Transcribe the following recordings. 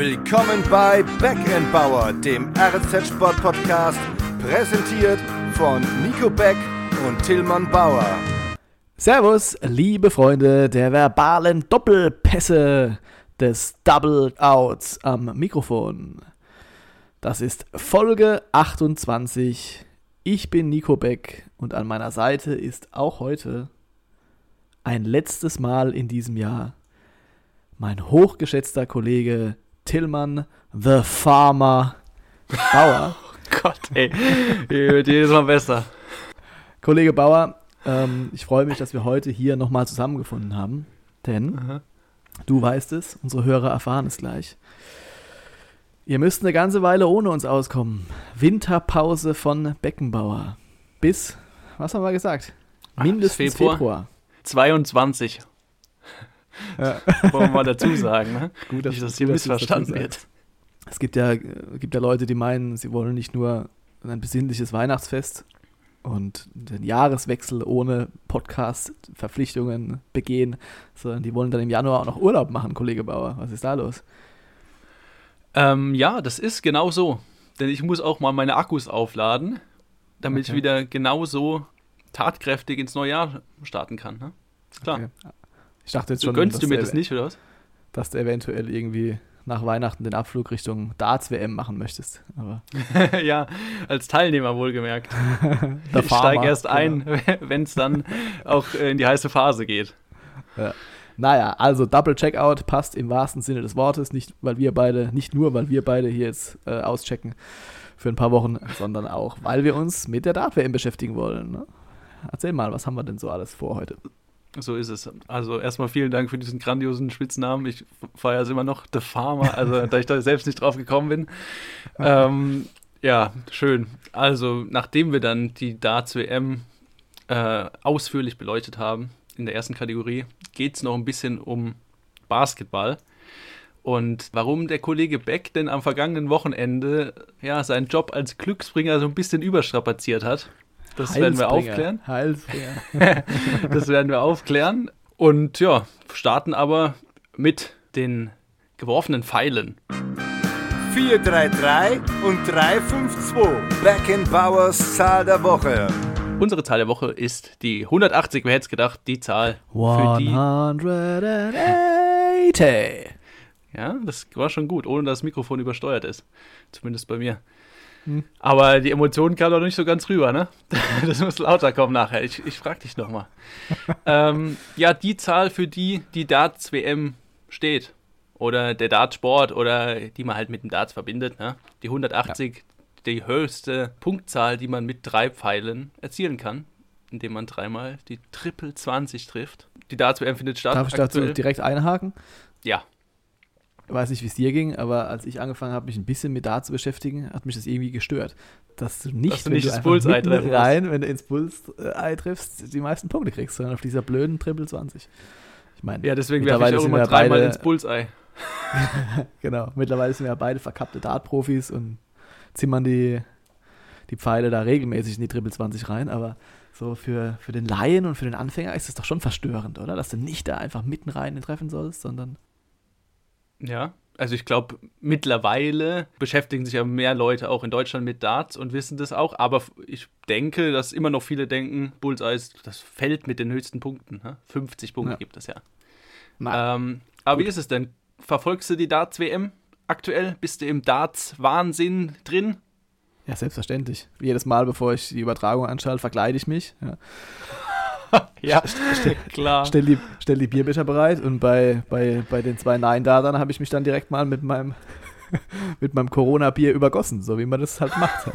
Willkommen bei Backend dem RZ Sport Podcast, präsentiert von Nico Beck und Tillmann Bauer. Servus, liebe Freunde der verbalen Doppelpässe des Double Outs am Mikrofon. Das ist Folge 28. Ich bin Nico Beck und an meiner Seite ist auch heute ein letztes Mal in diesem Jahr mein hochgeschätzter Kollege Tillmann The Farmer Bauer. oh Gott, ey, wird jedes Mal besser. Kollege Bauer, ähm, ich freue mich, dass wir heute hier nochmal zusammengefunden haben, denn Aha. du weißt es, unsere Hörer erfahren es gleich. Ihr müsst eine ganze Weile ohne uns auskommen. Winterpause von Beckenbauer. Bis, was haben wir gesagt? Mindestens Februar. Februar. 22. Ja. Wollen wir mal dazu sagen, ne? Gut, dass, Nicht, dass hier missverstanden wird. Es gibt ja, gibt ja Leute, die meinen, sie wollen nicht nur ein besinnliches Weihnachtsfest und den Jahreswechsel ohne Podcast-Verpflichtungen begehen, sondern die wollen dann im Januar auch noch Urlaub machen, Kollege Bauer. Was ist da los? Ähm, ja, das ist genau so. Denn ich muss auch mal meine Akkus aufladen, damit okay. ich wieder genauso tatkräftig ins neue Jahr starten kann. Ne? Ist klar. Okay. Ich dachte jetzt du schon. Gönnst du mir das nicht, oder was? Dass du eventuell irgendwie nach Weihnachten den Abflug Richtung Darts-WM machen möchtest. Aber ja, als Teilnehmer wohlgemerkt. ich steige erst ein, genau. wenn es dann auch in die heiße Phase geht. Ja. Naja, also Double Checkout passt im wahrsten Sinne des Wortes, nicht weil wir beide, nicht nur weil wir beide hier jetzt äh, auschecken für ein paar Wochen, sondern auch, weil wir uns mit der Dart-WM beschäftigen wollen. Ne? Erzähl mal, was haben wir denn so alles vor heute? So ist es. Also erstmal vielen Dank für diesen grandiosen Spitznamen. Ich feiere es immer noch, The Farmer, also da ich da selbst nicht drauf gekommen bin. ähm, ja, schön. Also nachdem wir dann die Darts WM äh, ausführlich beleuchtet haben, in der ersten Kategorie, geht es noch ein bisschen um Basketball. Und warum der Kollege Beck denn am vergangenen Wochenende ja seinen Job als Glücksbringer so ein bisschen überstrapaziert hat. Das werden wir aufklären. Heilsbringer. das werden wir aufklären. Und ja, starten aber mit den geworfenen Pfeilen. 433 und 352. Back in Bowers Zahl der Woche. Unsere Zahl der Woche ist die 180. Wer hätte es gedacht, die Zahl für die. 180. Ja, das war schon gut, ohne dass das Mikrofon übersteuert ist. Zumindest bei mir. Hm. Aber die Emotionen kamen doch nicht so ganz rüber, ne? Das muss lauter kommen nachher. Ich, ich frag dich nochmal. ähm, ja, die Zahl, für die die Darts WM steht. Oder der Dartsport oder die man halt mit dem Darts verbindet, ne? Die 180, ja. die höchste Punktzahl, die man mit drei Pfeilen erzielen kann, indem man dreimal die Triple 20 trifft. Die Darts WM findet statt. Darf ich dazu direkt einhaken? Ja weiß nicht, wie es dir ging, aber als ich angefangen habe, mich ein bisschen mit da zu beschäftigen, hat mich das irgendwie gestört. Dass du nicht, dass du nicht das Bullseye triffst. rein, wenn du ins Bullseye triffst, die meisten Punkte kriegst, sondern auf dieser blöden Triple 20. Ich meine, ja, deswegen werfe ich auch immer dreimal beide, ins Bullseye. genau, mittlerweile sind wir ja beide verkappte Dart-Profis und zimmern die, die Pfeile da regelmäßig in die Triple 20 rein, aber so für, für den Laien und für den Anfänger ist es doch schon verstörend, oder? Dass du nicht da einfach mitten rein treffen sollst, sondern ja, also ich glaube, mittlerweile beschäftigen sich ja mehr Leute auch in Deutschland mit Darts und wissen das auch. Aber ich denke, dass immer noch viele denken, Bullseye ist das Feld mit den höchsten Punkten. Ne? 50 Punkte ja. gibt es ja. Ähm, aber Gut. wie ist es denn? Verfolgst du die Darts-WM aktuell? Bist du im Darts-Wahnsinn drin? Ja, selbstverständlich. Jedes Mal, bevor ich die Übertragung anschalte, verkleide ich mich. Ja. ja, stell, klar. Stell die, stell die Bierbecher bereit und bei, bei, bei den zwei Nein-Datern habe ich mich dann direkt mal mit meinem, mit meinem Corona-Bier übergossen, so wie man das halt macht.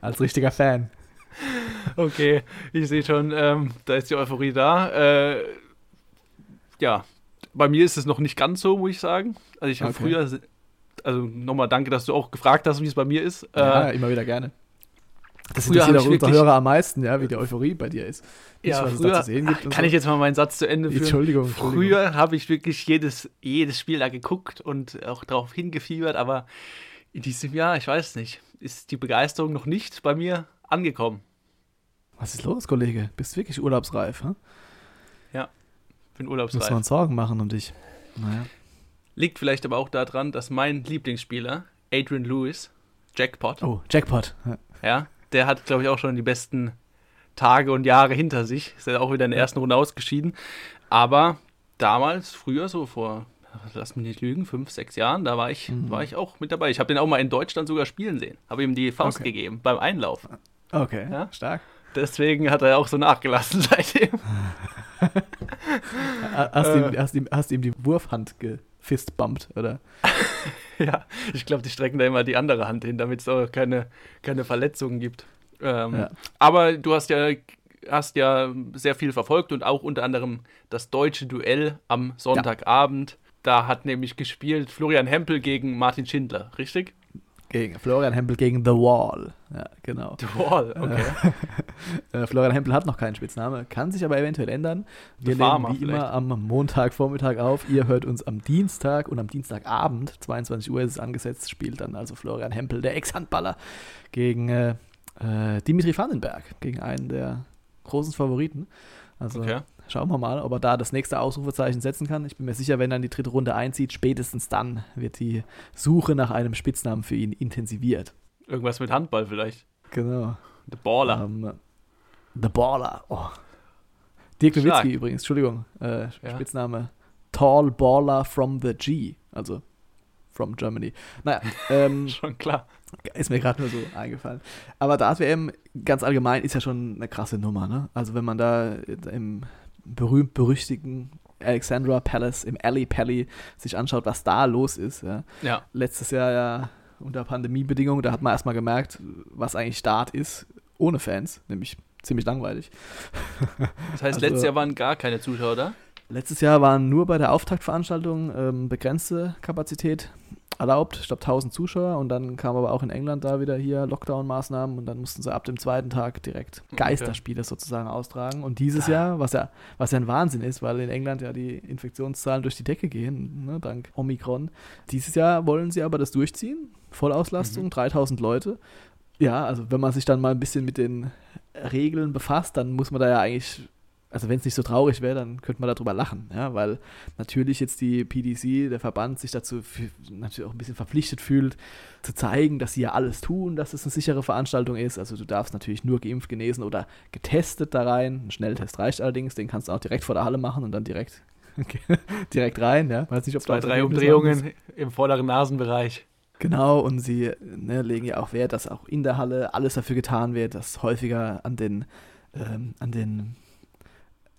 Als richtiger Fan. Okay, ich sehe schon, ähm, da ist die Euphorie da. Äh, ja, bei mir ist es noch nicht ganz so, muss ich sagen. Also ich habe okay. früher, also nochmal danke, dass du auch gefragt hast, wie es bei mir ist. Ja, äh, immer wieder gerne. Das interessiert auch unsere Hörer am meisten, ja, wie die Euphorie bei dir ist. Ja, früher, da zu sehen gibt. Kann so. ich jetzt mal meinen Satz zu Ende führen? Entschuldigung. Entschuldigung. Früher habe ich wirklich jedes, jedes Spiel da geguckt und auch darauf hingefiebert, aber in diesem Jahr, ich weiß nicht, ist die Begeisterung noch nicht bei mir angekommen. Was ist los, Kollege? Bist du wirklich urlaubsreif? Hm? Ja, bin urlaubsreif. Muss man Sorgen machen um dich. Naja. Liegt vielleicht aber auch daran, dass mein Lieblingsspieler, Adrian Lewis, Jackpot, Oh, Jackpot. Ja. ja, der hat, glaube ich, auch schon die besten Tage und Jahre hinter sich. Ist ja auch wieder in der ersten Runde ausgeschieden. Aber damals, früher, so vor, lass mich nicht lügen, fünf, sechs Jahren, da war ich, Mhm. war ich auch mit dabei. Ich habe den auch mal in Deutschland sogar spielen sehen. Habe ihm die Faust Okay. gegeben beim Einlauf. Okay, Ja? stark. Deswegen hat er auch so nachgelassen seitdem. Ha- Hast, Äh. ihm, hast, ihm, hast ihm die Wurfhand gefistbumpt, oder? ja, ich glaube, die strecken da immer die andere Hand hin, damit es auch keine, keine Verletzungen gibt. Ähm, Ja. Aber du hast ja, hast ja sehr viel verfolgt und auch unter anderem das deutsche Duell am Sonntagabend. Da hat nämlich gespielt Florian Hempel gegen Martin Schindler, richtig? Gegen Florian Hempel gegen The Wall. Ja, genau. The Wall, okay. Äh, Florian Hempel hat noch keinen Spitzname, kann sich aber eventuell ändern. Wir The nehmen wie vielleicht. immer am Montagvormittag auf. Ihr hört uns am Dienstag und am Dienstagabend, 22 Uhr ist es angesetzt, spielt dann also Florian Hempel, der Ex-Handballer, gegen äh, äh, Dimitri Vandenberg, gegen einen der großen Favoriten. Also okay. Schauen wir mal, ob er da das nächste Ausrufezeichen setzen kann. Ich bin mir sicher, wenn er in die dritte Runde einzieht, spätestens dann wird die Suche nach einem Spitznamen für ihn intensiviert. Irgendwas mit Handball vielleicht. Genau. The Baller. Ähm, The Baller. Oh. Dirk Stark. Nowitzki übrigens, Entschuldigung. Äh, Ja. Spitzname Tall Baller from the G. Also from Germany. Naja, ähm, Schon klar. ist mir gerade nur so eingefallen. Aber Dart-WM ganz allgemein ist ja schon eine krasse Nummer. Ne? Also wenn man da im berühmt-berüchtigten Alexandra Palace, im Alley Pally, sich anschaut, was da los ist. Ja? Ja, letztes Jahr ja unter Pandemiebedingungen, da hat man erstmal gemerkt, was eigentlich Start ist, ohne Fans, nämlich ziemlich langweilig. das heißt, Also- letztes Jahr waren gar keine Zuschauer da. Letztes Jahr waren nur bei der Auftaktveranstaltung ähm, begrenzte Kapazität erlaubt, ich glaube 1000 Zuschauer und dann kam aber auch in England da wieder hier Lockdown-Maßnahmen und dann mussten sie ab dem zweiten Tag direkt Okay. Geisterspiele sozusagen austragen. Und dieses Jahr, was ja, was ja ein Wahnsinn ist, weil in England ja die Infektionszahlen durch die Decke gehen, ne, dank Omikron, dieses Jahr wollen sie aber das durchziehen, Vollauslastung, 3000 Leute. Ja, also wenn man sich dann mal ein bisschen mit den Regeln befasst, dann muss man da ja eigentlich also wenn es nicht so traurig wäre, dann könnte man darüber lachen, ja, weil natürlich jetzt die PDC, der Verband, sich dazu natürlich auch ein bisschen verpflichtet fühlt, zu zeigen, dass sie ja alles tun, dass es eine sichere Veranstaltung ist. Also du darfst natürlich nur geimpft, genesen oder getestet da rein. Ein Schnelltest reicht allerdings, den kannst du auch direkt vor der Halle machen und dann direkt, direkt rein, ja. Weiß nicht, ob Zwei, drei. Umdrehungen im vorderen Nasenbereich. Genau, und sie ne, legen ja auch Wert, dass auch in der Halle alles dafür getan wird, dass häufiger an den, ähm, an den,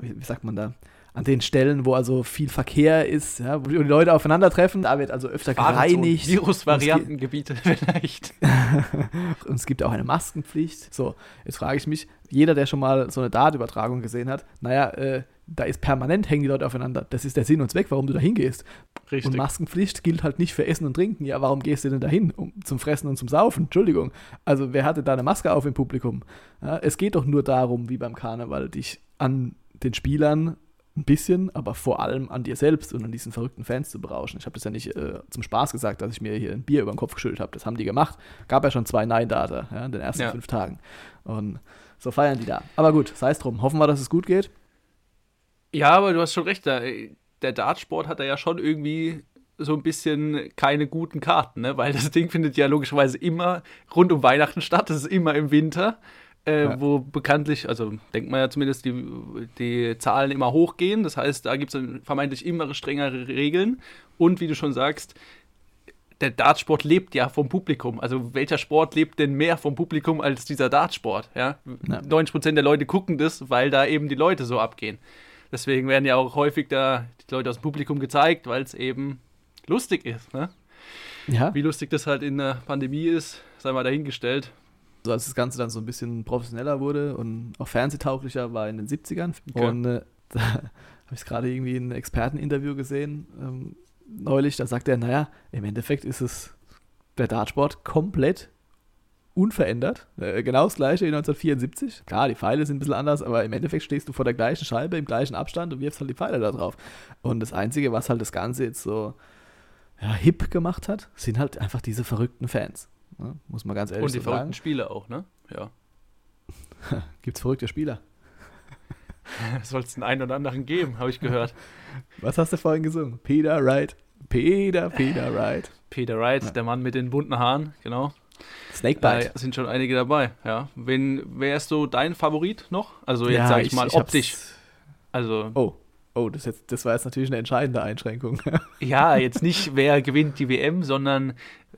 wie, sagt man da, an den Stellen, wo also viel Verkehr ist, ja, wo die Leute aufeinandertreffen, da wird also öfter gereinigt. Virusvariantengebiete vielleicht. Und es gibt auch eine Maskenpflicht. So, jetzt frage ich mich, jeder, der schon mal so eine Dart-Übertragung gesehen hat, naja, äh, da ist permanent hängen die Leute aufeinander. Das ist der Sinn und Zweck, warum du da hingehst. Und Richtig. Maskenpflicht gilt halt nicht für Essen und Trinken. Ja, warum gehst du denn dahin? Um, zum Fressen und zum Saufen? Entschuldigung. Also, wer hatte da eine Maske auf im Publikum? Ja, es geht doch nur darum, wie beim Karneval, dich an den Spielern ein bisschen, aber vor allem an dir selbst und an diesen verrückten Fans zu berauschen. Ich habe das ja nicht äh, zum Spaß gesagt, dass ich mir hier ein Bier über den Kopf geschüttet habe. Das haben die gemacht. Gab ja schon zwei Nein-Data ja, in den ersten Ja. fünf Tagen. Und so feiern die da. Aber gut, sei es drum. Hoffen wir, dass es gut geht. Ja, aber du hast schon recht. Da, der Dartsport hat da ja schon irgendwie so ein bisschen keine guten Karten, ne? weil das Ding findet ja logischerweise immer rund um Weihnachten statt. Das ist immer im Winter, äh, Ja. wo bekanntlich, also denkt man ja zumindest, die, die Zahlen immer hochgehen. Das heißt, da gibt es vermeintlich immer strengere Regeln. Und wie du schon sagst, der Dartsport lebt ja vom Publikum. Also welcher Sport lebt denn mehr vom Publikum als dieser Dartsport? Ja? Ja. 90% der Leute gucken das, weil da eben die Leute so abgehen. Deswegen werden ja auch häufig da die Leute aus dem Publikum gezeigt, weil es eben lustig ist. Ne? Ja. Wie lustig das halt in der Pandemie ist, sei mal dahingestellt. So als das Ganze dann so ein bisschen professioneller wurde und auch fernsehtauglicher war in den 70ern. Okay. Und äh, da habe ich gerade irgendwie ein Experteninterview gesehen, ähm, neulich, da sagt er, naja, im Endeffekt ist es der Dartsport komplett unverändert. Äh, genau das gleiche wie 1974. Klar, die Pfeile sind ein bisschen anders, aber im Endeffekt stehst du vor der gleichen Scheibe, im gleichen Abstand und wirfst halt die Pfeile da drauf. Und das Einzige, was halt das Ganze jetzt so ja, hip gemacht hat, sind halt einfach diese verrückten Fans. Ne? Muss man ganz ehrlich Und die so verrückten sagen. Spiele auch, ne? Ja. Gibt es verrückte Spieler? Soll es den einen oder anderen geben, habe ich gehört. Was hast du vorhin gesungen? Peter Wright. Peter, Peter Wright. Peter Wright, Ja. der Mann mit den bunten Haaren, genau. Snakebite. Da sind schon einige dabei, ja. Wen, wer ist so dein Favorit noch? Also jetzt Ja, sage ich, mal hab's- optisch. Also, Oh, oh, das, jetzt, das war jetzt natürlich eine entscheidende Einschränkung. ja, jetzt nicht, wer gewinnt die WM, sondern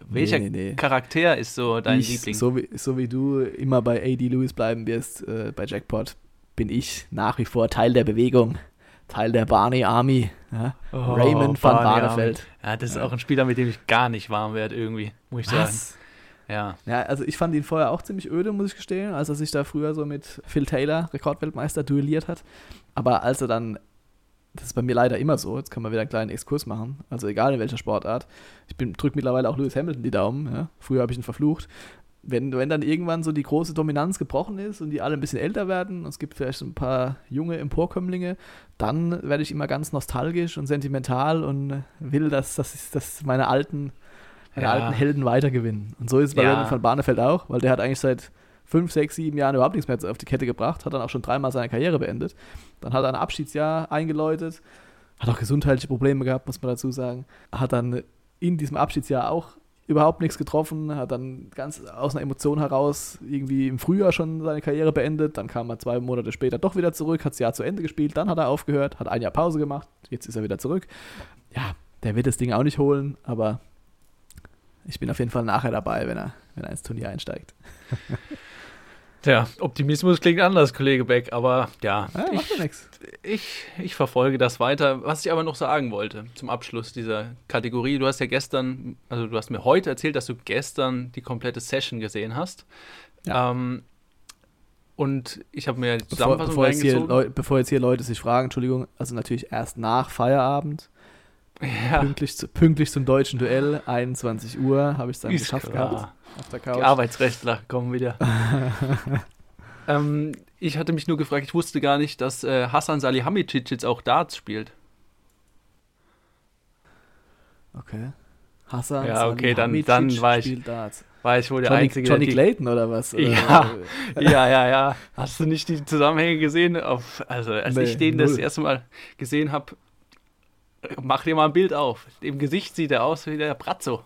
welcher nee, nee. Charakter ist so dein ich, Liebling? So wie, so wie du immer bei AD Lewis bleiben wirst, äh, bei Jackpot, bin ich nach wie vor Teil der Bewegung. Teil der Barney Army. Ja? Oh, Raymond van Barney Barneveld. Ja, das ist Ja. auch ein Spieler, mit dem ich gar nicht warm werde irgendwie, muss ich sagen. Was? Ja. Ja, also ich fand ihn vorher auch ziemlich öde, muss ich gestehen, als er sich da früher so mit Phil Taylor, Rekordweltmeister, duelliert hat. Aber als er dann, das ist bei mir leider immer so, jetzt kann man wieder einen kleinen Exkurs machen, also egal in welcher Sportart. Ich drücke mittlerweile auch Lewis Hamilton die Daumen. Ja? Früher habe ich ihn verflucht. Wenn, wenn dann irgendwann so die große Dominanz gebrochen ist und die alle ein bisschen älter werden und es gibt vielleicht ein paar junge Emporkömmlinge, dann werde ich immer ganz nostalgisch und sentimental und will, dass, dass, dass meine alten meine Ja. alten Helden weitergewinnen. Und so ist es bei Ja. Raymond van Barneveld auch, weil der hat eigentlich seit fünf, sechs, sieben Jahren überhaupt nichts mehr auf die Kette gebracht, hat dann auch schon dreimal seine Karriere beendet. Dann hat er ein Abschiedsjahr eingeläutet, hat auch gesundheitliche Probleme gehabt, muss man dazu sagen. Hat dann in diesem Abschiedsjahr auch überhaupt nichts getroffen, hat dann ganz aus einer Emotion heraus irgendwie im Frühjahr schon seine Karriere beendet, dann kam er zwei Monate später doch wieder zurück, hat das Jahr zu Ende gespielt, dann hat er aufgehört, hat ein Jahr Pause gemacht, jetzt ist er wieder zurück. Ja, der wird das Ding auch nicht holen, aber ich bin auf jeden Fall nachher dabei, wenn er, wenn er ins Turnier einsteigt. Tja, Optimismus klingt anders, Kollege Beck, aber ja, Ja, macht ja ich, ich, ich verfolge das weiter. Was ich aber noch sagen wollte zum Abschluss dieser Kategorie, du hast ja gestern, also du hast mir heute erzählt, dass du gestern die komplette Session gesehen hast. Ja. Ähm, und ich habe mir die Bevor, Zusammenfassung bevor, jetzt hier bevor jetzt hier Leute sich fragen, Entschuldigung, also natürlich erst nach Feierabend, ja, pünktlich, zu, pünktlich zum deutschen Duell, 21 Uhr, habe ich es dann ist geschafft klar. gehabt auf der Couch. Die Arbeitsrechtler kommen wieder. ähm, ich hatte mich nur gefragt, ich wusste gar nicht, dass äh, Hassan Salihamidzic jetzt auch Darts spielt. Okay. Hassan Ja, okay, dann- dann war ich- spielt Darts. War ich wohl der Johnny, Einzige, Johnny der Clayton oder was? Oder, Ja. Ja, ja, ja. Hast du nicht die Zusammenhänge gesehen? Auf, also, als Nee, ich den das null. erste Mal gesehen habe, mach dir mal ein Bild auf. Im Gesicht sieht er aus wie der Brazzo.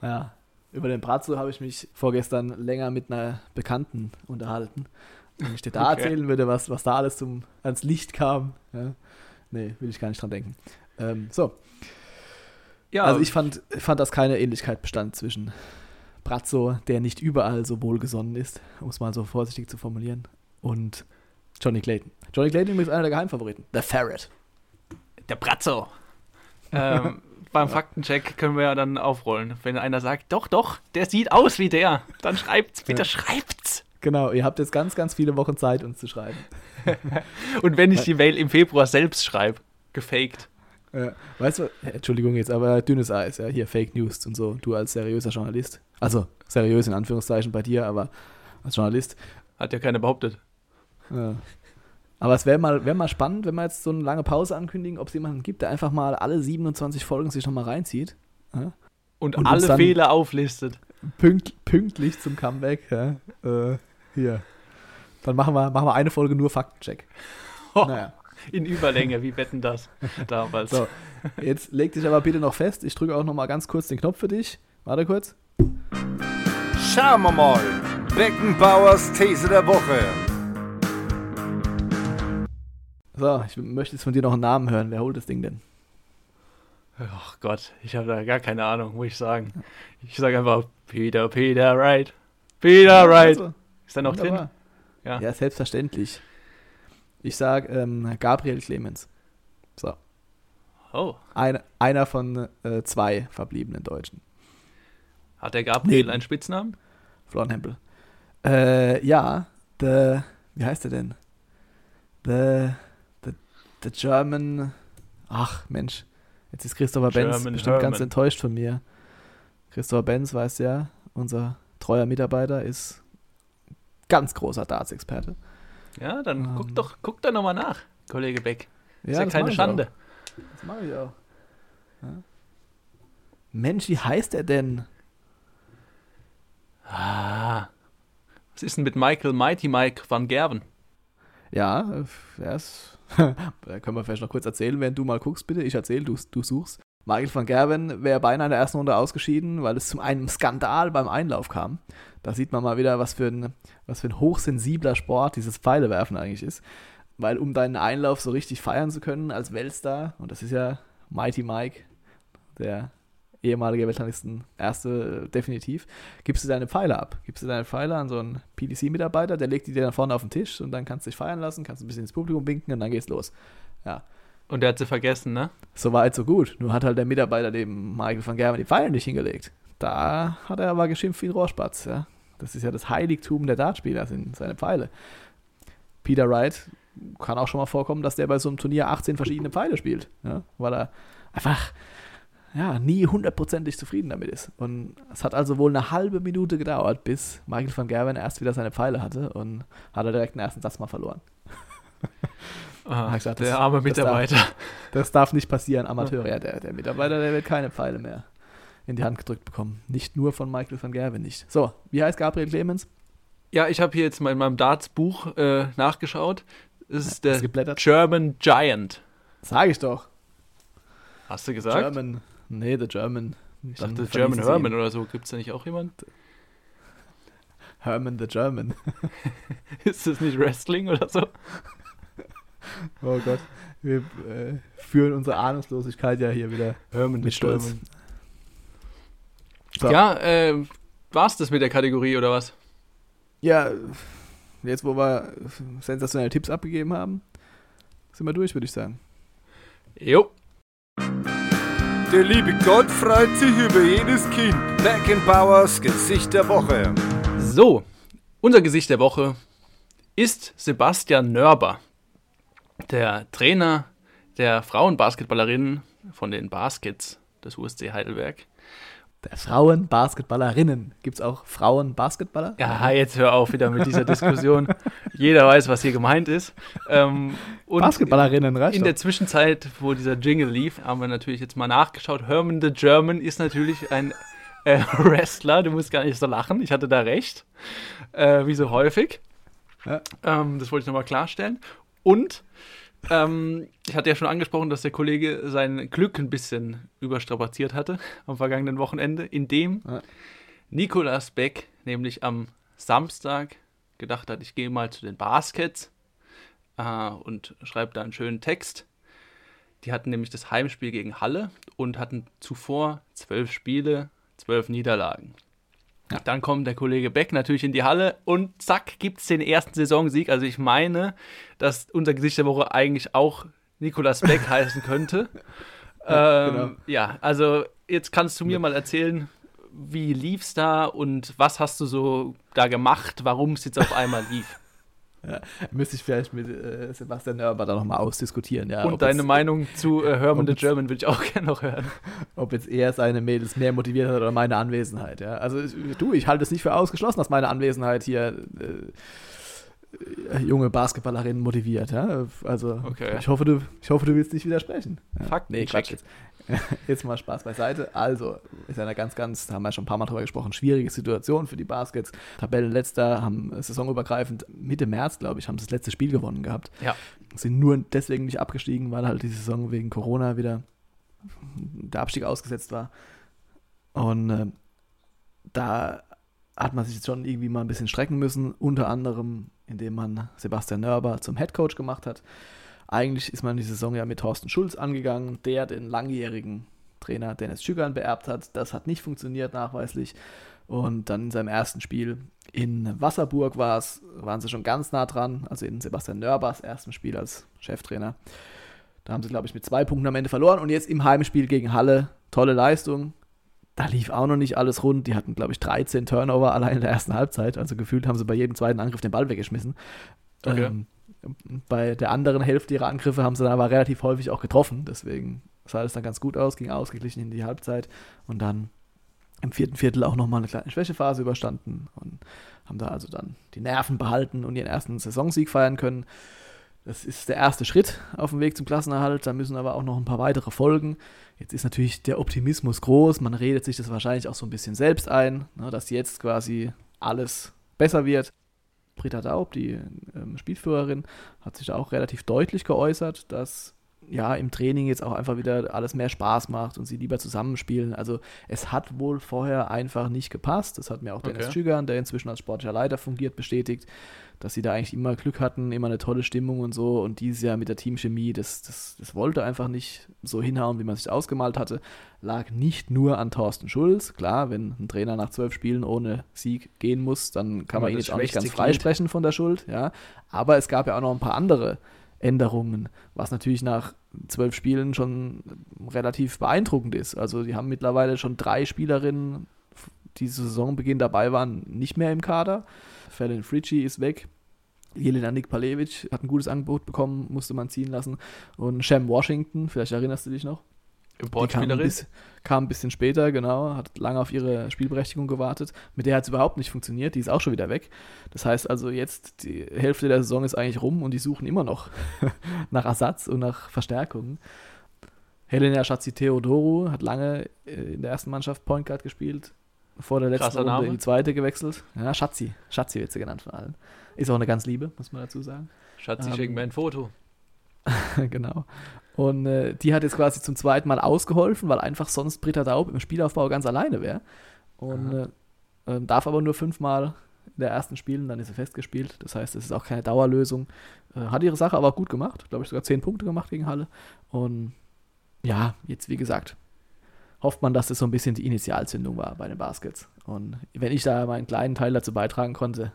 Ja, über den Brazzo habe ich mich vorgestern länger mit einer Bekannten unterhalten. Wenn ich dir da Okay. erzählen würde, was, was da alles zum, ans Licht kam. Ja. Nee, will ich gar nicht dran denken. Ähm, so, Ja, also ich fand, fand, dass keine Ähnlichkeit bestand zwischen Brazzo, der nicht überall so wohlgesonnen ist, um es mal so vorsichtig zu formulieren, und Johnny Clayton. Johnny Clayton übrigens einer der Geheimfavoriten. The Ferret. Der Brazzo. ähm, beim Faktencheck können wir ja dann aufrollen. Wenn einer sagt, doch, doch, der sieht aus wie der, dann schreibt's, bitte Ja. schreibt's. Genau, ihr habt jetzt ganz, ganz viele Wochen Zeit, uns zu schreiben. Und wenn ich die Mail im Februar selbst schreibe, gefaked. Ja, weißt du, Entschuldigung jetzt, aber dünnes Eis, ja, hier Fake News und so, du als seriöser Journalist. Also, seriös in Anführungszeichen bei dir, aber als Journalist. Hat ja keiner behauptet. Ja. Aber es wäre mal, wär mal spannend, wenn wir jetzt so eine lange Pause ankündigen, ob es jemanden gibt, der einfach mal alle 27 Folgen sich nochmal reinzieht. Ja? Und, Und alle Fehler auflistet. Pünkt, pünktlich zum Comeback. Ja? Äh, hier. Dann machen wir, machen wir eine Folge nur Faktencheck. Oh, Naja. In Überlänge, wie wetten das damals? So, jetzt leg dich aber bitte noch fest. Ich drücke auch nochmal ganz kurz den Knopf für dich. Warte kurz. Schauen wir mal. Beckenbauers These der Woche. So, ich möchte jetzt von dir noch einen Namen hören. Wer holt das Ding denn? Ach Gott, ich habe da gar keine Ahnung, muss ich sagen. Ich sage einfach Peter, Peter, right. Peter, right. Also, Ist da noch drin? wunderbar. Ja. Ja, selbstverständlich. Ich sag ähm, Gabriel Clemens. So, Oh, eine, einer von äh, zwei verbliebenen Deutschen. hat der Gabriel Nee. einen Spitznamen? Florian Hempel. Äh, ja, the, wie heißt der denn? The, the, German, ach Mensch, jetzt ist Christopher Benz German bestimmt ganz Herman. enttäuscht von mir. Christopher Benz, weiß ja, unser treuer Mitarbeiter, ist ganz großer Darts-Experte. Ja, dann Ähm. guck doch, guck doch nochmal nach, Kollege Beck. Ist ja, das keine Schande. Auch. Das mache ich auch. Ja. Mensch, wie heißt er denn? Ah. Was ist denn mit Michael Mighty Mike van Gerven? Ja, äh, er ist. Da können wir vielleicht noch kurz erzählen, während du mal guckst, bitte. Ich erzähle, du, du suchst. Michael van Gerwen wäre beinahe in der ersten Runde ausgeschieden, weil es zu einem Skandal beim Einlauf kam. Da sieht man mal wieder, was für ein, was für ein hochsensibler Sport dieses Pfeilewerfen eigentlich ist. Weil um deinen Einlauf so richtig feiern zu können als Weltstar, und das ist ja Mighty Mike, der ehemalige Weltranglisten erste definitiv, gibst du deine Pfeile ab. Gibst du deine Pfeile an so einen PDC-Mitarbeiter, der legt die dir dann vorne auf den Tisch und dann kannst du dich feiern lassen, kannst ein bisschen ins Publikum winken und dann geht's los. Ja. Und der hat sie vergessen, ne? So weit, so gut. Nur hat halt der Mitarbeiter dem Michael van Gerwen die Pfeile nicht hingelegt. Da hat er aber geschimpft wie ein Rohrspatz, ja. Das ist ja das Heiligtum der Dartspieler, sind seine Pfeile. Peter Wright kann auch schon mal vorkommen, dass der bei so einem Turnier 18 verschiedene Pfeile spielt, ja, weil er einfach ja, nie hundertprozentig zufrieden damit ist. Und es hat also wohl eine halbe Minute gedauert, bis Michael van Gerwen erst wieder seine Pfeile hatte und hat er direkt den ersten Satz mal verloren. Ah, gesagt, der das, arme Mitarbeiter. Das darf, das darf, nicht passieren, Amateur. Ja, der, der Mitarbeiter, der wird keine Pfeile mehr in die Hand gedrückt bekommen. Nicht nur von Michael van Gerwen nicht. So, wie heißt Gabriel Clemens? Ja, ich habe hier jetzt mal in meinem Darts-Buch äh, nachgeschaut. Es ist der German Giant. Sag ich doch. Hast du gesagt? German. Nee, der German. Ich dachte German Herman oder so. Gibt es da nicht auch jemand? Herman the German. ist das nicht Wrestling oder so? Oh Gott. Wir äh, führen unsere Ahnungslosigkeit ja hier wieder Herman mit Stolz. So. Ja, äh, war's das mit der Kategorie oder was? Ja, jetzt wo wir sensationelle Tipps abgegeben haben, sind wir durch, würde ich sagen. Jo. Der liebe Gott freut sich über jedes Kind. Beckenbauers Gesicht der Woche. So, unser Gesicht der Woche ist Sebastian Nörber, der Trainer der Frauenbasketballerinnen von den Baskets des USC Heidelberg der Frauenbasketballerinnen. Gibt es auch Frauenbasketballer? Ja, jetzt hör auf wieder mit dieser Diskussion. Jeder weiß, was hier gemeint ist. Ähm, Basketballerinnen, reicht In der Zwischenzeit, wo dieser Jingle lief, haben wir natürlich jetzt mal nachgeschaut. Herman the German ist natürlich ein äh, Wrestler. Du musst gar nicht so lachen. Ich hatte da recht. Äh, wie so häufig. Ja. Ähm, das wollte ich nochmal klarstellen. Und ähm, ich hatte ja schon angesprochen, dass der Kollege sein Glück ein bisschen überstrapaziert hatte am vergangenen Wochenende, indem ja. Nikolas Beck nämlich am Samstag gedacht hat, ich gehe mal zu den Baskets äh, und schreibe da einen schönen Text. Die hatten nämlich das Heimspiel gegen Halle und hatten zuvor zwölf Spiele, zwölf Niederlagen. Ja. Dann kommt der Kollege Beck natürlich in die Halle und zack, gibt es den ersten Saisonsieg. Also ich meine, dass unser Gesicht der Woche eigentlich auch Nikolas Beck heißen könnte. Ja, ähm, genau. ja, also jetzt kannst du mir mal erzählen, wie lief es da und was hast du so da gemacht, warum es jetzt auf einmal lief? Ja, müsste ich vielleicht mit äh, Sebastian Nörber da nochmal ausdiskutieren. Ja, Und deine Meinung zu äh, Herman the German würde ich auch gerne noch hören. Ob jetzt er seine Mädels mehr motiviert hat oder meine Anwesenheit. Ja? Also du, ich halte es nicht für ausgeschlossen, dass meine Anwesenheit hier äh, junge Basketballerinnen motiviert. Ja? Also okay. ich, hoffe, du, ich hoffe, du willst nicht widersprechen. Ja? Fakt, nee, Quatsch jetzt. Jetzt mal Spaß beiseite. Also, ist eine ganz, ganz, da haben wir schon ein paar Mal drüber gesprochen, schwierige Situation für die Baskets. Tabellenletzter haben saisonübergreifend Mitte März, glaube ich, haben sie das letzte Spiel gewonnen gehabt. Ja. Sind nur deswegen nicht abgestiegen, weil halt die Saison wegen Corona wieder der Abstieg ausgesetzt war. Und äh, da hat man sich jetzt schon irgendwie mal ein bisschen strecken müssen, unter anderem, indem man Sebastian Nörber zum Headcoach gemacht hat. Eigentlich ist man die Saison ja mit Thorsten Schulz angegangen, der den langjährigen Trainer Dennis Schügern beerbt hat. Das hat nicht funktioniert nachweislich. Und dann in seinem ersten Spiel in Wasserburg war es, waren sie schon ganz nah dran, also in Sebastian Nörbers ersten Spiel als Cheftrainer. Da haben sie, glaube ich, mit zwei Punkten am Ende verloren. Und jetzt im Heimspiel gegen Halle, tolle Leistung. Da lief auch noch nicht alles rund. Die hatten, glaube ich, 13 Turnover allein in der ersten Halbzeit. Also gefühlt haben sie bei jedem zweiten Angriff den Ball weggeschmissen. Okay. Ähm, bei der anderen Hälfte ihrer Angriffe haben sie dann aber relativ häufig auch getroffen. Deswegen sah es dann ganz gut aus, ging ausgeglichen in die Halbzeit und dann im vierten Viertel auch nochmal eine kleine Schwächephase überstanden und haben da also dann die Nerven behalten und ihren ersten Saisonsieg feiern können. Das ist der erste Schritt auf dem Weg zum Klassenerhalt. Da müssen aber auch noch ein paar weitere folgen. Jetzt ist natürlich der Optimismus groß. Man redet sich das wahrscheinlich auch so ein bisschen selbst ein, ne, dass jetzt quasi alles besser wird. Britta Daub, die ähm, Spielführerin, hat sich auch relativ deutlich geäußert, dass ja, im Training jetzt auch einfach wieder alles mehr Spaß macht und sie lieber zusammenspielen. Also es hat wohl vorher einfach nicht gepasst. Das hat mir auch Dennis Okay. Schügern, der inzwischen als sportlicher Leiter fungiert, bestätigt, dass sie da eigentlich immer Glück hatten, immer eine tolle Stimmung und so. Und dieses Jahr mit der Teamchemie, das, das, das wollte einfach nicht so hinhauen, wie man sich ausgemalt hatte. Lag nicht nur an Thorsten Schulz. Klar, wenn ein Trainer nach zwölf Spielen ohne Sieg gehen muss, dann kann Immer man ihn jetzt auch nicht ganz freisprechen von der Schuld. Ja. Aber es gab ja auch noch ein paar andere Änderungen, was natürlich nach zwölf Spielen schon relativ beeindruckend ist. Also die haben mittlerweile schon drei Spielerinnen, die zu Saisonbeginn dabei waren, nicht mehr im Kader. Fallon Fritchie ist weg. Jelena Nick hat ein gutes Angebot bekommen, musste man ziehen lassen. Und Shem Washington, vielleicht erinnerst du dich noch? Kam, Importspielerin. bisschen, kam ein bisschen später, genau, hat lange auf ihre Spielberechtigung gewartet. Mit der hat es überhaupt nicht funktioniert, die ist auch schon wieder weg. Das heißt also, jetzt die Hälfte der Saison ist eigentlich rum und die suchen immer noch nach Ersatz und nach Verstärkungen. Helena Schatzi Theodoru hat lange äh, in der ersten Mannschaft Point Guard gespielt, vor der letzten Krasser Runde Name. in die zweite gewechselt. Ja, Schatzi, Schatzi wird sie genannt von allen. Ist auch eine ganz Liebe, muss man dazu sagen. Schatzi, Ähm, schick mir ein Foto. genau. Und äh, die hat jetzt quasi zum zweiten Mal ausgeholfen, weil einfach sonst Britta Daub im Spielaufbau ganz alleine wäre. Und äh, ähm, darf aber nur fünfmal in der ersten spielen, dann ist sie festgespielt. Das heißt, es ist auch keine Dauerlösung. Äh, hat ihre Sache aber auch gut gemacht. Glaube ich, sogar zehn Punkte gemacht gegen Halle. Und ja, jetzt wie gesagt, hofft man, dass das so ein bisschen die Initialzündung war bei den Baskets. Und wenn ich da meinen kleinen Teil dazu beitragen konnte,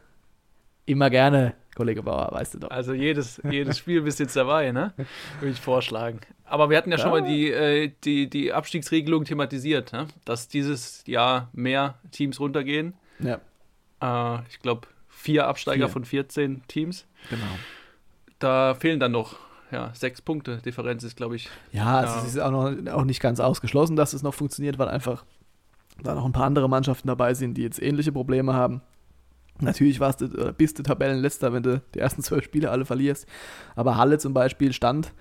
immer gerne, Kollege Bauer, weißt du doch. Also jedes, jedes Spiel bist jetzt dabei, ne? Würde ich vorschlagen. Aber wir hatten ja, schon Ja. mal die, äh, die, die Abstiegsregelung thematisiert, ne? dass dieses Jahr mehr Teams runtergehen. Ja, Äh, ich glaube, vier Absteiger Vier. von 14 Teams. genau. Da fehlen dann noch ja, sechs Punkte. Differenz ist, glaube ich, Ja, Ja. es ist auch noch auch nicht ganz ausgeschlossen, dass es noch funktioniert, weil einfach da noch ein paar andere Mannschaften dabei sind, die jetzt ähnliche Probleme haben. Natürlich warst du, oder bist du Tabellenletzter, wenn du die ersten zwölf Spiele alle verlierst. Aber Halle zum Beispiel stand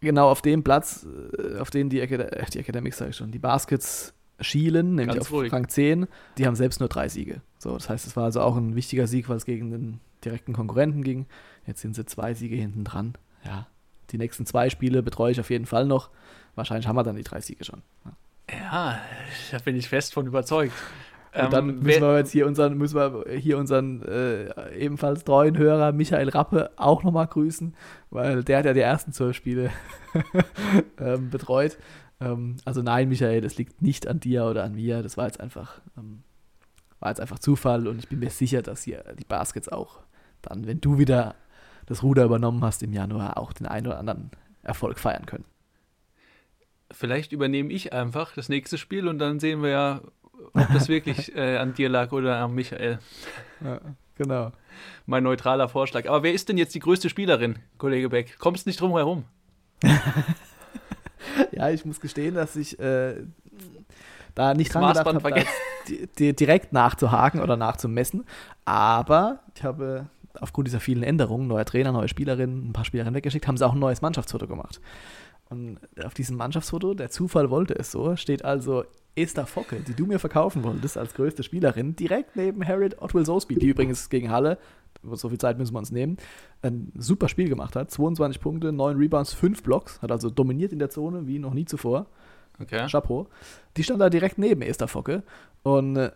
genau auf dem Platz, äh, auf den die, Acad äh, die Academics, sage ich schon, die Baskets schielen, nämlich Ganz auf ruhig. Rang 10. Die haben selbst nur drei Siege. So, das heißt, es war also auch ein wichtiger Sieg, weil es gegen den direkten Konkurrenten ging. Jetzt sind sie zwei Siege hinten dran. Ja, die nächsten zwei Spiele betreue ich auf jeden Fall noch. Wahrscheinlich haben wir dann die drei Siege schon. ja, da bin ich fest von überzeugt. Und dann Ähm, müssen wir jetzt hier unseren, müssen wir hier unseren äh, ebenfalls treuen Hörer Michael Rappe auch nochmal grüßen, weil der hat ja die ersten zwölf Spiele ähm, betreut. Ähm, also nein, Michael, das liegt nicht an dir oder an mir. Das war jetzt einfach, ähm, war jetzt einfach Zufall und ich bin mir sicher, dass hier die Baskets auch dann, wenn du wieder das Ruder übernommen hast im Januar, auch den einen oder anderen Erfolg feiern können. Vielleicht übernehme ich einfach das nächste Spiel und dann sehen wir ja, ob das wirklich äh, an dir lag oder an Michael. Ja, genau. Mein neutraler Vorschlag. Aber wer ist denn jetzt die größte Spielerin, Kollege Beck? Kommst nicht drum herum. Ja, ich muss gestehen, dass ich äh, da nicht Das dran gedacht Maßband habe, da di- di- direkt nachzuhaken oder nachzumessen. Aber ich habe aufgrund dieser vielen Änderungen, neuer Trainer, neue Spielerinnen, ein paar Spielerinnen weggeschickt, haben sie auch ein neues Mannschaftsfoto gemacht. Und auf diesem Mannschaftsfoto, der Zufall wollte es so, steht also Esther Focke, die du mir verkaufen wolltest als größte Spielerin, direkt neben Harriet Otwell Sosby, die übrigens gegen Halle, so viel Zeit müssen wir uns nehmen, ein super Spiel gemacht hat. 22 Punkte, 9 Rebounds, 5 Blocks, hat also dominiert in der Zone wie noch nie zuvor. Okay. Chapeau. Die stand da direkt neben Esther Focke. Und äh,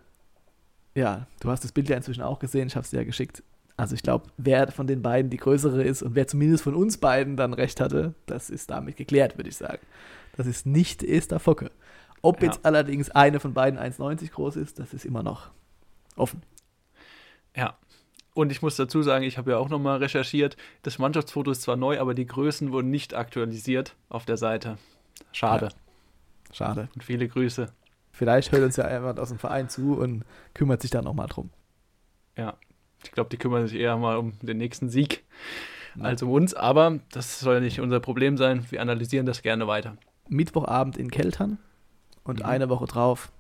ja, du hast das Bild ja inzwischen auch gesehen, ich habe es dir ja geschickt. Also ich glaube, wer von den beiden die größere ist und wer zumindest von uns beiden dann recht hatte, das ist damit geklärt, würde ich sagen. Das ist nicht Esther Focke. Ob Ja. jetzt allerdings eine von beiden 1,90 groß ist, das ist immer noch offen. Ja. Und ich muss dazu sagen, ich habe ja auch nochmal recherchiert. Das Mannschaftsfoto ist zwar neu, aber die Größen wurden nicht aktualisiert auf der Seite. Schade. Schade. Und viele Grüße. Vielleicht hört uns ja jemand aus dem Verein zu und kümmert sich dann nochmal drum. Ja. Ich glaube, die kümmern sich eher mal um den nächsten Sieg als um uns. Aber das soll nicht unser Problem sein. Wir analysieren das gerne weiter. Mittwochabend in Keltern und Mhm. eine Woche drauf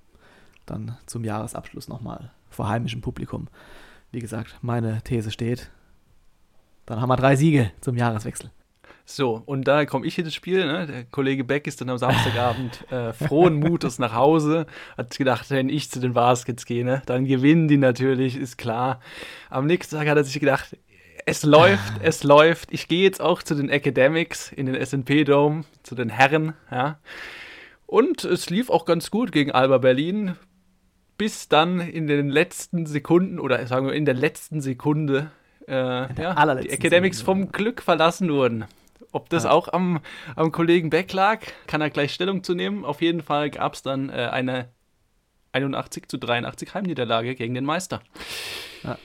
dann zum Jahresabschluss nochmal vor heimischem Publikum. Wie gesagt, meine These steht. Dann haben wir drei Siege zum Jahreswechsel. So, und da komme ich ins Spiel. Ne? Der Kollege Beck ist dann am Samstagabend äh, frohen Mutes nach Hause. Hat gedacht, wenn ich zu den Baskets gehe, ne, dann gewinnen die natürlich, ist klar. Am nächsten Tag hat er sich gedacht, Es läuft, es läuft. Ich gehe jetzt auch zu den Academics in den S&P Dome, zu den Herren, ja. Und es lief auch ganz gut gegen Alba Berlin, bis dann in den letzten Sekunden oder sagen wir in der letzten Sekunde äh, ja, die Academics Sekunde. vom Glück verlassen wurden. Ob das ja. auch am, am Kollegen Beck lag, kann er gleich Stellung zu nehmen. Auf jeden Fall gab es dann äh, eine 81 zu 83 Heimniederlage gegen den Meister. Ja.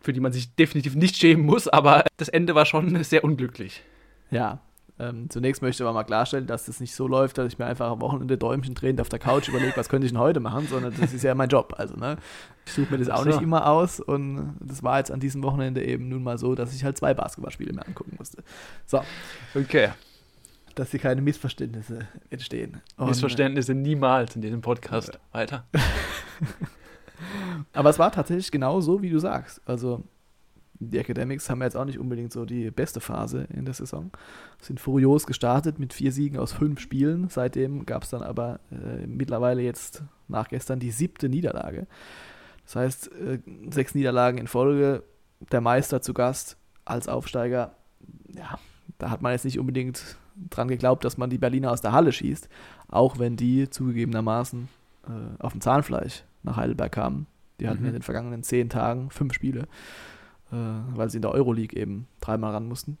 Für die man sich definitiv nicht schämen muss, aber das Ende war schon sehr unglücklich. Ja, ähm, zunächst möchte ich aber mal klarstellen, dass das nicht so läuft, dass ich mir einfach am Wochenende Däumchen drehend auf der Couch überlege, was könnte ich denn heute machen, sondern das ist ja mein Job. Also, ne, ich suche mir das auch so. nicht immer aus und das war jetzt an diesem Wochenende eben nun mal so, dass ich halt zwei Basketballspiele mir angucken musste. So. Okay. Dass hier keine Missverständnisse entstehen. Und, Missverständnisse niemals in diesem Podcast. Weiter. aber es war tatsächlich genau so, wie du sagst. Also, die Academics haben jetzt auch nicht unbedingt so die beste Phase in der Saison. Sind furios gestartet mit vier Siegen aus fünf Spielen. Seitdem gab es dann aber äh, mittlerweile jetzt nach gestern die siebte Niederlage. Das heißt, äh, sechs Niederlagen in Folge, der Meister zu Gast als Aufsteiger. Ja, da hat man jetzt nicht unbedingt dran geglaubt, dass man die Berliner aus der Halle schießt, auch wenn die zugegebenermaßen äh, auf dem Zahnfleisch nach Heidelberg kamen. Die hatten mhm. in den vergangenen zehn Tagen fünf Spiele weil sie in der Euroleague eben dreimal ran mussten.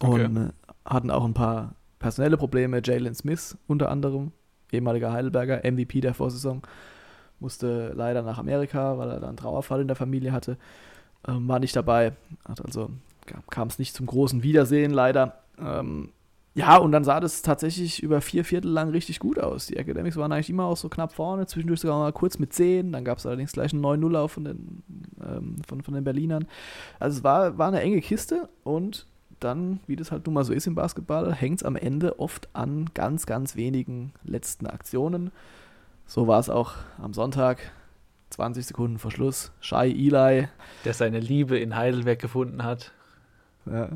Okay. Und äh, hatten auch ein paar personelle Probleme. Jalen Smith unter anderem, ehemaliger Heidelberger, MVP der Vorsaison, musste leider nach Amerika, weil er da einen Trauerfall in der Familie hatte. Ähm, war nicht dabei, hat also kam es nicht zum großen Wiedersehen leider. Ähm, ja, und dann sah das tatsächlich über vier Viertel lang richtig gut aus. Die Academics waren eigentlich immer auch so knapp vorne, zwischendurch sogar mal kurz mit 10. Dann gab es allerdings gleich einen 9-0 von den, ähm, von, von den Berlinern. Also es war, war eine enge Kiste und dann, wie das halt nun mal so ist im Basketball, hängt es am Ende oft an ganz, ganz wenigen letzten Aktionen. So war es auch am Sonntag. 20 Sekunden vor Schluss. Shai Eli. Der seine Liebe in Heidelberg gefunden hat. Ja.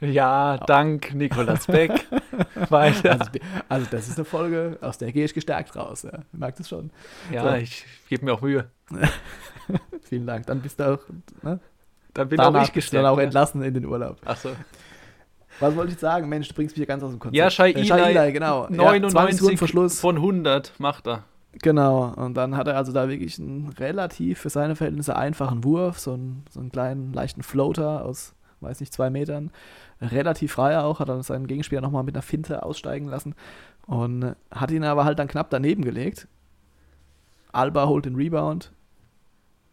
Ja ja, dank Nikolas Beck. Weiter. Also, also, das ist eine Folge, aus der gehe ich gestärkt raus. Ja. Ich mag das schon. Ja, so. ich gebe mir auch Mühe. Vielen Dank. Dann bist du auch. Ne? Dann bin Danach auch ich gestärkt. Dann auch entlassen in den Urlaub. Ach so. Was wollte ich sagen? Mensch, du bringst mich ganz aus dem Konzept. Ja, Shai äh, genau. 99 ja, von 100 macht er. Genau, und dann hat er also da wirklich einen relativ für seine Verhältnisse einfachen Wurf, so einen, so einen kleinen, leichten Floater aus, weiß nicht, zwei Metern. Relativ frei auch, hat dann seinen Gegenspieler nochmal mit einer Finte aussteigen lassen und hat ihn aber halt dann knapp daneben gelegt. Alba holt den Rebound,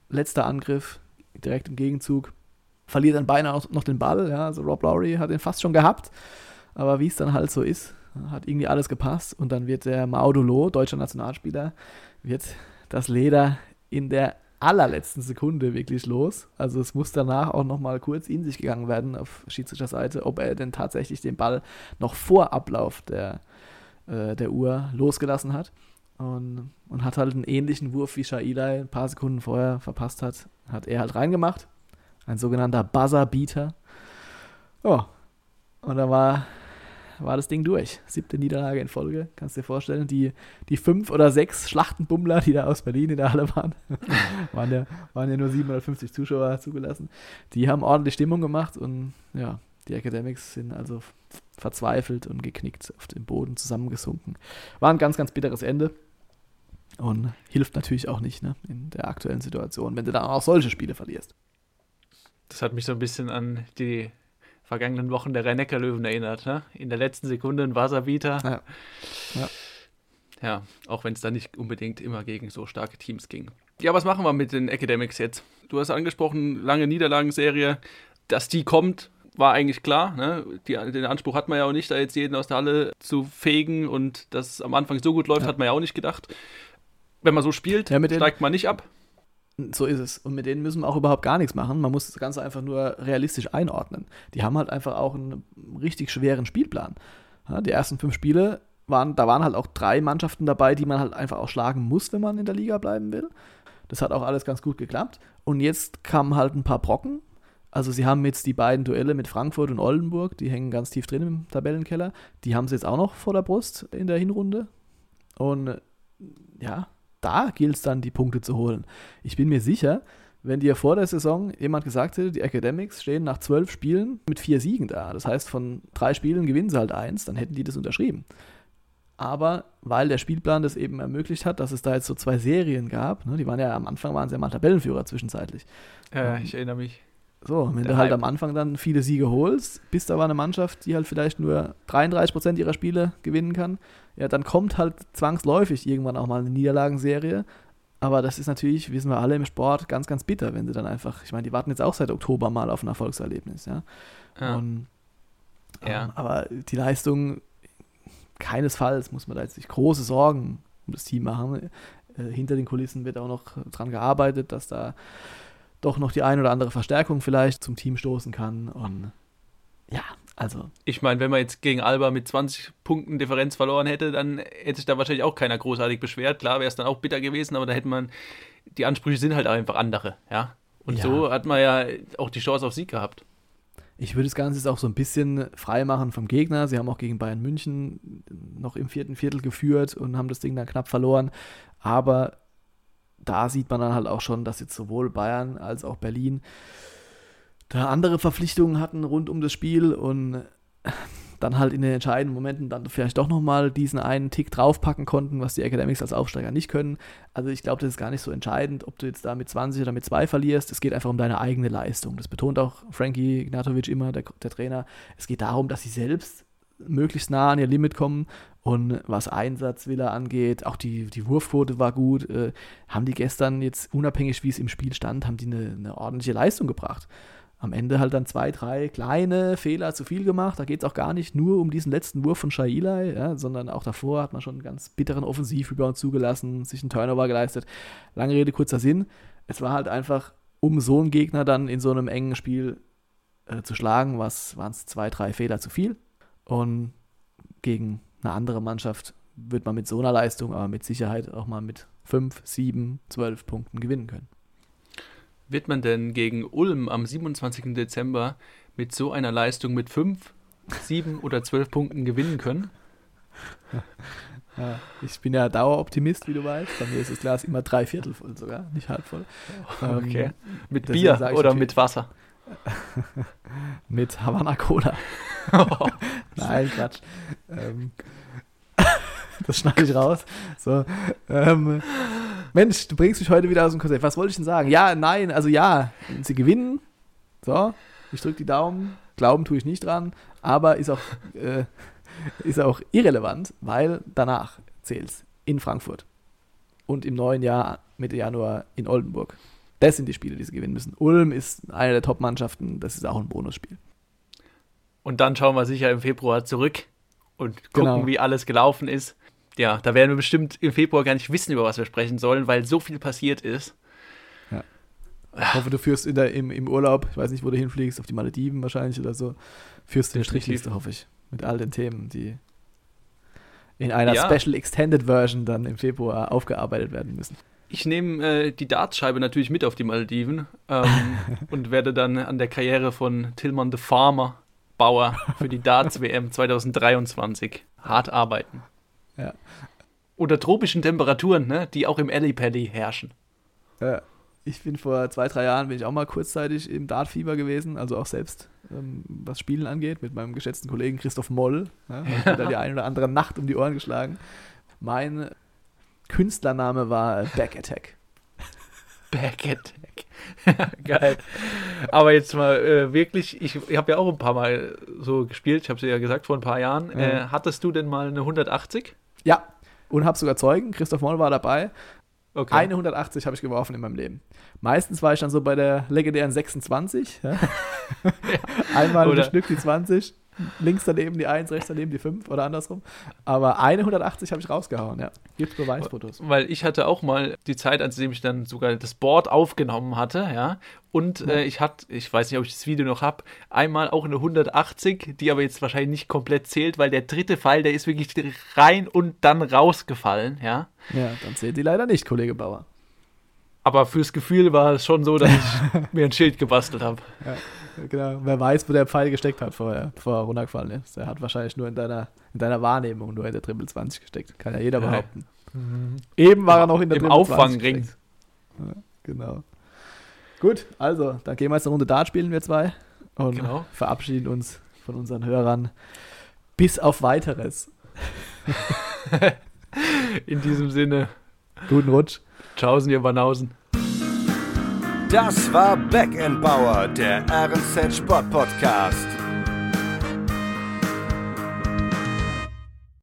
letzter Angriff, direkt im Gegenzug, verliert dann beinahe noch den Ball, ja, also Rob Lowry hat ihn fast schon gehabt, aber wie es dann halt so ist, hat irgendwie alles gepasst und dann wird der Maudolo, deutscher Nationalspieler, wird das Leder in der allerletzten Sekunde wirklich los. Also es muss danach auch nochmal kurz in sich gegangen werden auf Schiedsrichter Seite, ob er denn tatsächlich den Ball noch vor Ablauf der, äh, der Uhr losgelassen hat. Und, und hat halt einen ähnlichen Wurf wie Shailai ein paar Sekunden vorher verpasst hat, hat er halt reingemacht. Ein sogenannter Buzzer-Beater. Oh. Und da war war das Ding durch. Siebte Niederlage in Folge, kannst dir vorstellen. Die, die fünf oder sechs Schlachtenbummler, die da aus Berlin in der Halle waren, waren, ja, waren ja nur 750 Zuschauer zugelassen. Die haben ordentlich Stimmung gemacht und ja, die Academics sind also verzweifelt und geknickt auf dem Boden zusammengesunken. War ein ganz, ganz bitteres Ende. Und hilft natürlich auch nicht ne, in der aktuellen Situation, wenn du dann auch solche Spiele verlierst. Das hat mich so ein bisschen an die vergangenen Wochen der rhein löwen erinnert. Ne? In der letzten Sekunde ein Wasserbieter. Ja. ja. ja auch wenn es da nicht unbedingt immer gegen so starke Teams ging. Ja, was machen wir mit den Academics jetzt? Du hast angesprochen, lange Niederlagenserie. Dass die kommt, war eigentlich klar. Ne? Die, den Anspruch hat man ja auch nicht, da jetzt jeden aus der Halle zu fegen und dass es am Anfang so gut läuft, ja. hat man ja auch nicht gedacht. Wenn man so spielt, ja, steigt man nicht ab. So ist es. Und mit denen müssen wir auch überhaupt gar nichts machen. Man muss das Ganze einfach nur realistisch einordnen. Die haben halt einfach auch einen richtig schweren Spielplan. Die ersten fünf Spiele waren, da waren halt auch drei Mannschaften dabei, die man halt einfach auch schlagen muss, wenn man in der Liga bleiben will. Das hat auch alles ganz gut geklappt. Und jetzt kamen halt ein paar Brocken. Also sie haben jetzt die beiden Duelle mit Frankfurt und Oldenburg, die hängen ganz tief drin im Tabellenkeller. Die haben sie jetzt auch noch vor der Brust in der Hinrunde. Und ja, da gilt es dann, die Punkte zu holen. Ich bin mir sicher, wenn dir vor der Saison jemand gesagt hätte, die Academics stehen nach zwölf Spielen mit vier Siegen da. Das heißt, von drei Spielen gewinnen sie halt eins, dann hätten die das unterschrieben. Aber weil der Spielplan das eben ermöglicht hat, dass es da jetzt so zwei Serien gab, ne, die waren ja am Anfang waren sie ja mal Tabellenführer zwischenzeitlich. Ja, ich erinnere mich. So, wenn du halt am Anfang dann viele Siege holst, bist aber eine Mannschaft, die halt vielleicht nur 33% ihrer Spiele gewinnen kann, ja, dann kommt halt zwangsläufig irgendwann auch mal eine Niederlagenserie. Aber das ist natürlich, wissen wir alle im Sport, ganz, ganz bitter, wenn sie dann einfach, ich meine, die warten jetzt auch seit Oktober mal auf ein Erfolgserlebnis, ja. Ja. Und, Ja. ähm, aber die Leistung, keinesfalls muss man da jetzt nicht große Sorgen um das Team machen. Äh, hinter den Kulissen wird auch noch dran gearbeitet, dass da doch noch die ein oder andere Verstärkung vielleicht zum Team stoßen kann. Und ja, also Ich meine, wenn man jetzt gegen Alba mit 20 Punkten Differenz verloren hätte, dann hätte sich da wahrscheinlich auch keiner großartig beschwert. Klar wäre es dann auch bitter gewesen, aber da hätte man, die Ansprüche sind halt einfach andere, ja. Und Ja. so hat man ja auch die Chance auf Sieg gehabt. ich würde das Ganze jetzt auch so ein bisschen frei machen vom Gegner. Sie haben auch gegen Bayern München noch im vierten Viertel geführt und haben das Ding dann knapp verloren. Aber da sieht man dann halt auch schon, dass jetzt sowohl Bayern als auch Berlin da andere Verpflichtungen hatten rund um das Spiel und dann halt in den entscheidenden Momenten dann vielleicht doch nochmal diesen einen Tick draufpacken konnten, was die Academics als Aufsteiger nicht können. Also ich glaube, das ist gar nicht so entscheidend, ob du jetzt da mit 20 oder mit 2 verlierst. Es geht einfach um deine eigene Leistung. Das betont auch Frankie Ignatovic immer, der, der Trainer. Es geht darum, dass sie selbst möglichst nah an ihr Limit kommen und was Einsatzwille angeht, auch die, die Wurfquote war gut, äh, haben die gestern jetzt, unabhängig wie es im Spiel stand, haben die eine, eine ordentliche Leistung gebracht am Ende halt dann zwei, drei kleine Fehler zu viel gemacht. Da geht es auch gar nicht nur um diesen letzten Wurf von Shailai, ja, sondern auch davor hat man schon einen ganz bitteren Offensivrebound zugelassen, sich einen Turnover geleistet. Lange Rede, kurzer Sinn. Es war halt einfach, um so einen Gegner dann in so einem engen Spiel äh, zu schlagen, waren es zwei, drei Fehler zu viel. Und gegen eine andere Mannschaft wird man mit so einer Leistung aber mit Sicherheit auch mal mit fünf, sieben, zwölf Punkten gewinnen können. Wird man denn gegen Ulm am 27. Dezember mit so einer Leistung mit 5, 7 oder 12 Punkten gewinnen können? Ja, ich bin ja Daueroptimist, wie du weißt. Bei mir ist das Glas immer drei Viertel voll sogar, nicht halb voll. Okay. Ähm, Mit Bier oder mit Wasser? mit Havana Cola. Nein, Quatsch. Ähm, das schneide ich raus. So, ähm, Mensch, du bringst mich heute wieder aus dem Konzept. Was wollte ich denn sagen? Ja, nein, also ja, sie gewinnen. So, ich drücke die Daumen. Glauben tue ich nicht dran, aber ist auch, äh, ist auch irrelevant, weil danach zählt's in Frankfurt und im neuen Jahr, Mitte Januar in Oldenburg. Das sind die Spiele, die sie gewinnen müssen. Ulm ist eine der Top-Mannschaften, das ist auch ein Bonusspiel. Und dann schauen wir sicher im Februar zurück und gucken, Genau. wie alles gelaufen ist. Ja, da werden wir bestimmt im Februar gar nicht wissen, über was wir sprechen sollen, weil so viel passiert ist. Ich hoffe, du führst in der, im, im Urlaub, ich weiß nicht, wo du hinfliegst, auf die Malediven wahrscheinlich oder so, führst du eine. Strichliste, hoffe ich, mit all den Themen, die in einer Ja. Special Extended Version dann im Februar aufgearbeitet werden müssen. Ich nehme äh, die Dartscheibe natürlich mit auf die Malediven ähm, und werde dann an der Karriere von Tillmann the Farmer Bauer für die Darts WM 2023 hart arbeiten. Ja. Unter tropischen Temperaturen, ne, die auch im Alley Pally herrschen. Ja, ich bin vor zwei, drei Jahren, bin ich auch mal kurzzeitig im Dartfieber gewesen, also auch selbst, ähm, was Spielen angeht, mit meinem geschätzten Kollegen Christoph Moll. Ja, ich mir da die eine oder andere Nacht um die Ohren geschlagen. Mein Künstlername war Back Attack. Back Attack. Geil. Aber jetzt mal äh, wirklich, ich, ich habe ja auch ein paar Mal so gespielt, ich habe es ja gesagt vor ein paar Jahren. Ja. Äh, hattest du denn mal eine 180? Ja, und habe sogar Zeugen. Christoph Moll war dabei. Okay. Eine 180 habe ich geworfen in meinem Leben. Meistens war ich dann so bei der legendären 26. Ja. Einmal Oder- ein Stück die 20, links daneben die 1, rechts daneben die 5 oder andersrum. Aber eine 180 habe ich rausgehauen, ja. Gibt Beweisfotos. Weil ich hatte auch mal die Zeit, als ich dann sogar das Board aufgenommen hatte, ja. Und äh, ich hatte, ich weiß nicht, ob ich das Video noch habe, einmal auch eine 180, die aber jetzt wahrscheinlich nicht komplett zählt, weil der dritte Pfeil, der ist wirklich rein und dann rausgefallen, ja. Ja, dann zählt die leider nicht, Kollege Bauer. Aber fürs Gefühl war es schon so, dass ich mir ein Schild gebastelt habe genau. Wer weiß, wo der Pfeil gesteckt hat, vorher, er, bevor er äh, runtergefallen ist. Er hat wahrscheinlich nur in deiner, in deiner Wahrnehmung nur in der Triple 20 gesteckt. Kann ja jeder ja. behaupten. Mhm. Eben war er noch in der Im Triple Auffangring. Ja, genau. Gut, also, dann gehen wir jetzt eine Runde Dart spielen, wir zwei. Und genau. verabschieden uns von unseren Hörern. Bis auf weiteres. in diesem Sinne. Guten Rutsch. Tschaußen, ihr Banausen. Das war Back Bauer, der RNZ Sport Podcast.